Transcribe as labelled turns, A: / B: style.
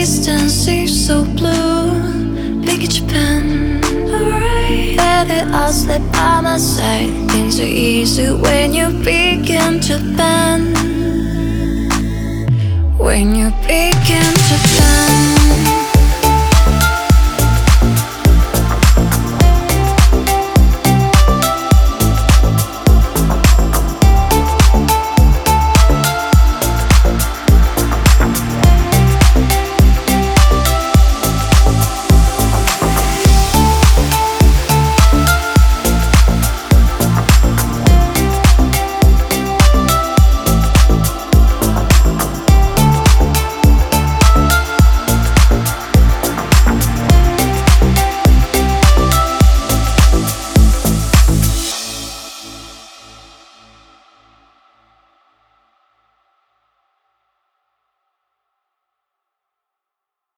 A: and sea so blue. Big Japan, alright. Whether I'll slip by my side. Things are easy when you begin to bend. When you begin to bend.